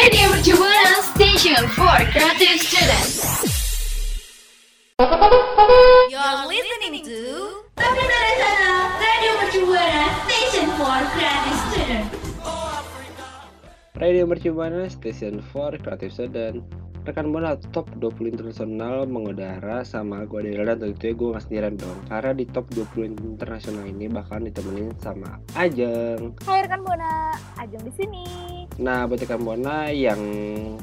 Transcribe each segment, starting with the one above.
Radio Mercubuana Station for Creative Students. You're listening to Tapi dari sana, Radio Mercubuana Station for Creative Students. Radio Mercubuana Station 4 Creative Student Rekan bola top 20 internasional mengudara sama gue Dela dan tentunya gue gak sendirian dong Karena di top 20 internasional ini bakalan ditemenin sama Ajeng Hai rekan Buana, Ajeng di sini. Nah buat rekan Buana yang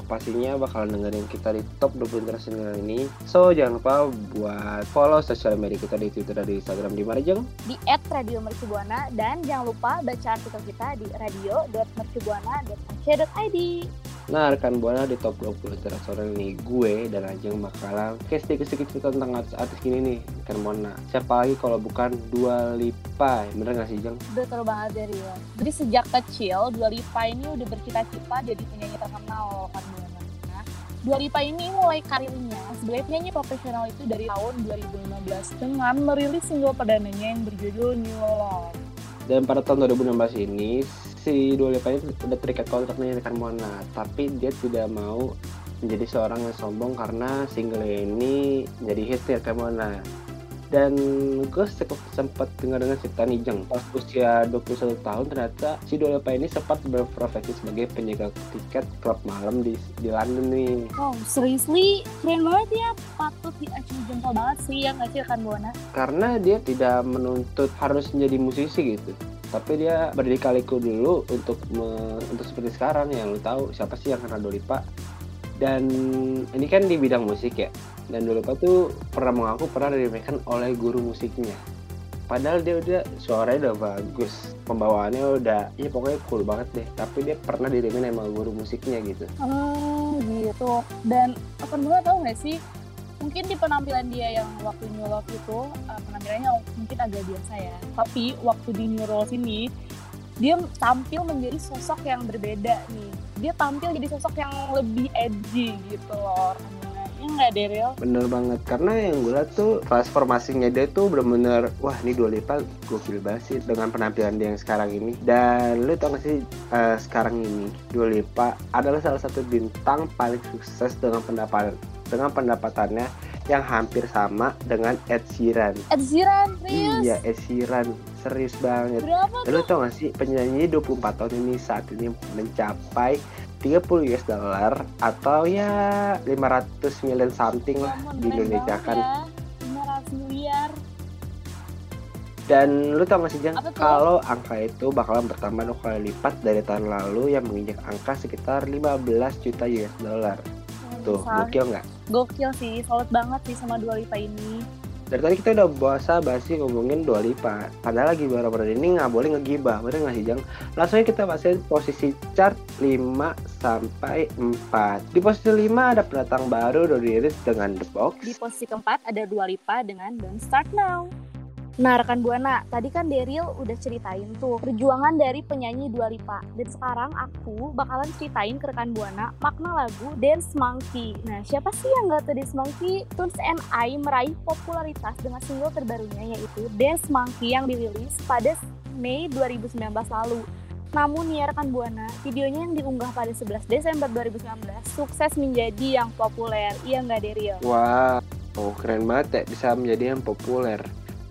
pastinya bakalan dengerin kita di top 20 internasional ini So jangan lupa buat follow sosial media kita di Twitter dan di Instagram di mana Jeng? Di @radiomercubuana dan jangan lupa baca artikel kita di radio.mercubuana.ac.id. Nah rekan Buana di top 20 internasional ini gue dan Ajeng bakalan kayak sedikit-sedikit cerita tentang artis-artis gini nih rekan Buana Siapa lagi kalau bukan Dua Lipa Bener gak sih Jeng? Betul banget ya. Jadi sejak kecil Dua Lipa ini udah bercita-cita jadi penyanyi terkenal kan Buana. Nah, Dua Lipa ini mulai karirnya sebagai penyanyi profesional itu dari tahun 2015 dengan merilis single perdananya yang berjudul New Love. Dan pada tahun 2016 ini si Dua Lipa ini udah terikat kontrak nih rekan Buana Tapi dia tidak mau menjadi seorang yang sombong karena single ini menjadi hit ya Buana dan gue sempat dengar dengar cerita Jeng. Pas usia 21 tahun ternyata si Dua Lipa ini sempat berprofesi sebagai penjaga tiket klub malam di di London nih. Wow, seriously? Keren banget ya. Patut diacungi jempol banget sih yang ngasih Buana. karena dia tidak menuntut harus menjadi musisi gitu tapi dia berdikaliku dulu untuk me- untuk seperti sekarang yang lu tahu siapa sih yang kenal Dua Lipa dan ini kan di bidang musik ya dan Dua Lipa tuh pernah mengaku pernah diremehkan oleh guru musiknya padahal dia udah suaranya udah bagus pembawaannya udah ya pokoknya cool banget deh tapi dia pernah diremehin sama guru musiknya gitu Oh gitu. Dan rekan Buana tahu nggak sih? Mungkin di penampilan dia yang waktu New Love itu uh, penampilannya mungkin agak biasa ya. Tapi waktu di New Rose ini dia tampil menjadi sosok yang berbeda nih. Dia tampil jadi sosok yang lebih edgy gitu loh. rekan Buana. Ya nggak Daryl? Bener banget, karena yang gue liat tuh transformasinya dia tuh bener-bener Wah ini Dua Lipa gokil banget sih dengan penampilan dia yang sekarang ini Dan lu tau gak sih eh, sekarang ini Dua Lipa adalah salah satu bintang paling sukses dengan pendapat dengan pendapatannya yang hampir sama dengan Ed Sheeran Ed Sheeran, serius? Iya Ed Sheeran, serius banget Berapa Dan lu tau gak sih penyanyi 24 tahun ini saat ini mencapai 30 US dollar atau ya 500 million something lah Ampun, di Indonesia kan. Ya. 500 miliar. Dan lu tau gak sih Jang, kalau angka itu bakalan bertambah dua kali lipat dari tahun lalu yang menginjak angka sekitar 15 juta US dollar. Tuh, Besar. gokil nggak? Gokil sih, salut banget sih sama Dua Lipa ini. Dari tadi kita udah bahasa basi ngomongin Dua Lipa Padahal lagi baru-baru ini nggak boleh ngegibah Bener nggak sih Jang? Langsung aja kita bahasin posisi chart 5 sampai 4 Di posisi 5 ada pendatang baru udah dirilis dengan The Box Di posisi keempat ada Dua Lipa dengan Don't Start Now. Nah, rekan Buana, tadi kan Daryl udah ceritain tuh perjuangan dari penyanyi Dua Lipa. Dan sekarang aku bakalan ceritain ke rekan Buana makna lagu Dance Monkey. Nah, siapa sih yang gak tahu Dance Monkey? Tunes and I meraih popularitas dengan single terbarunya yaitu Dance Monkey yang dirilis pada Mei 2019 lalu. Namun ya rekan Buana, videonya yang diunggah pada 11 Desember 2019 sukses menjadi yang populer. Iya nggak Daryl? Wah, oh, keren banget ya bisa menjadi yang populer.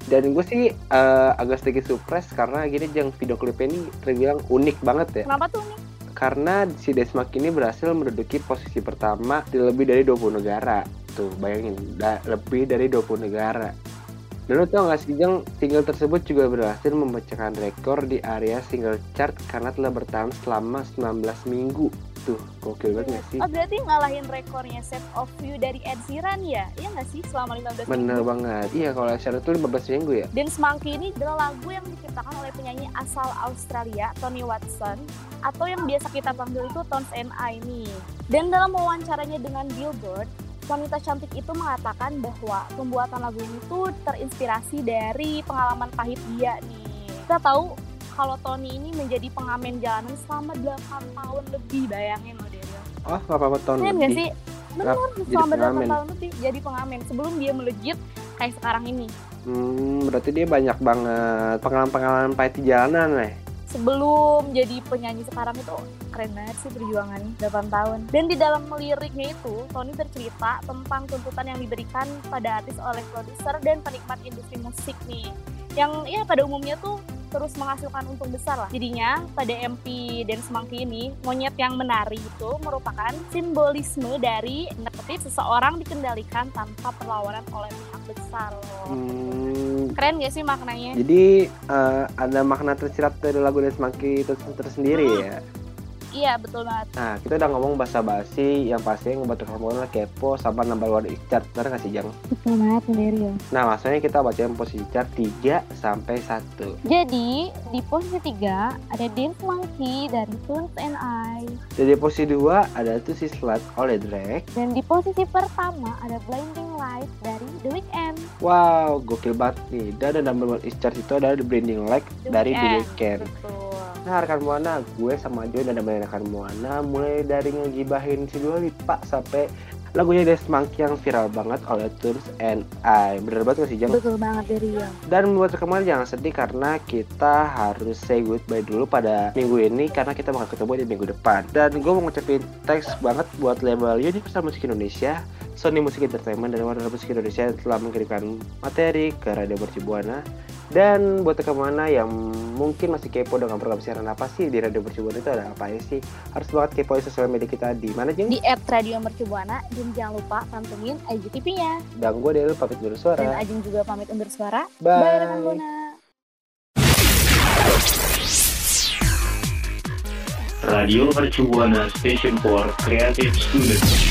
Dan gue sih eh, agak sedikit surprise karena gini yang video klipnya ini terbilang unik banget ya. Kenapa tuh nih? Karena si Desmak ini berhasil menduduki posisi pertama di lebih dari 20 negara. Tuh, bayangin, da- lebih dari 20 negara. Dan lo tau gak sih, Jang, single tersebut juga berhasil memecahkan rekor di area single chart karena telah bertahan selama 19 minggu. Tuh, gokil banget gak sih? Oh berarti ngalahin rekornya Set of You dari Ed Sheeran ya? Iya nggak sih selama 15 Bener minggu? banget. Iya, kalau Shadow itu 15 minggu ya. Dance Monkey ini adalah lagu yang diciptakan oleh penyanyi asal Australia, Tony Watson, atau yang biasa kita panggil itu Tones and I nih. Dan dalam wawancaranya dengan Billboard, wanita cantik itu mengatakan bahwa pembuatan lagu ini tuh terinspirasi dari pengalaman pahit dia nih. Kita tahu kalau Tony ini menjadi pengamen jalanan selama 8 tahun lebih, bayangin loh Daryl. Oh, nggak apa-apa tahun Keren lebih. sih? Jadi selama 8 pengamen. tahun lebih jadi pengamen sebelum dia melejit kayak sekarang ini. Hmm, berarti dia banyak banget pengalaman-pengalaman pahit di jalanan, nih. sebelum jadi penyanyi sekarang itu keren banget sih perjuangan 8 tahun. Dan di dalam liriknya itu, Tony bercerita tentang tuntutan yang diberikan pada artis oleh produser dan penikmat industri musik nih. Yang ya pada umumnya tuh terus menghasilkan untung besar lah. Jadinya pada MP Dance Monkey ini, monyet yang menari itu merupakan simbolisme dari petik seseorang dikendalikan tanpa perlawanan oleh pihak besar loh. Hmm, Keren gak sih maknanya? jadi eh, ada makna tersirat dari lagu Dance Monkey itu tersendiri ya. Iya betul banget. Nah, kita udah ngomong bahasa basi yang pasti ngebuat kamu kepo sama number one is chart. Bener gak sih, Jang? Betul banget Dario. Nah, maksudnya kita bacain posisi chart 3 sampai 1. Jadi di posisi 3 ada Dance Monkey dari Toons and I. Jadi posisi 2 ada tuh si Slut oleh Drake. Dan di posisi pertama ada Blinding Light dari The Weeknd. Wow, gokil banget nih. Dan ada number one is chart itu adalah The Blinding Light The dari The Weeknd. Weeknd. Betul. Nah, rekan Moana, gue sama Joy dan ada rekan Moana mulai dari ngegibahin si Dua Lipa sampai lagunya Dance Monkey yang viral banget oleh Tours and I. Bener banget gak sih, Jang? Betul banget Dario. Dan buat rekan jangan sedih karena kita harus say goodbye dulu pada minggu ini karena kita bakal ketemu di minggu depan. Dan gue mau ngucapin thanks banget buat label Universal Musik Indonesia, Sony Music Entertainment, dan Warner Musik Indonesia yang telah mengirimkan materi ke Radio Mercu Buana. Dan buat rekan mana yang mungkin masih kepo dengan program siaran apa sih di Radio Mercu Buana itu ada apa ya sih? Harus banget kepoin sosial media kita di mana Jeng? Di app Radio Mercubuana dan jangan lupa pantengin IGTV-nya. Dan gue Del pamit Dan bersuara. Ajeng juga pamit undur suara. Bye. Bye rekan Buana. Radio Mercu Buana Station for Creative Students.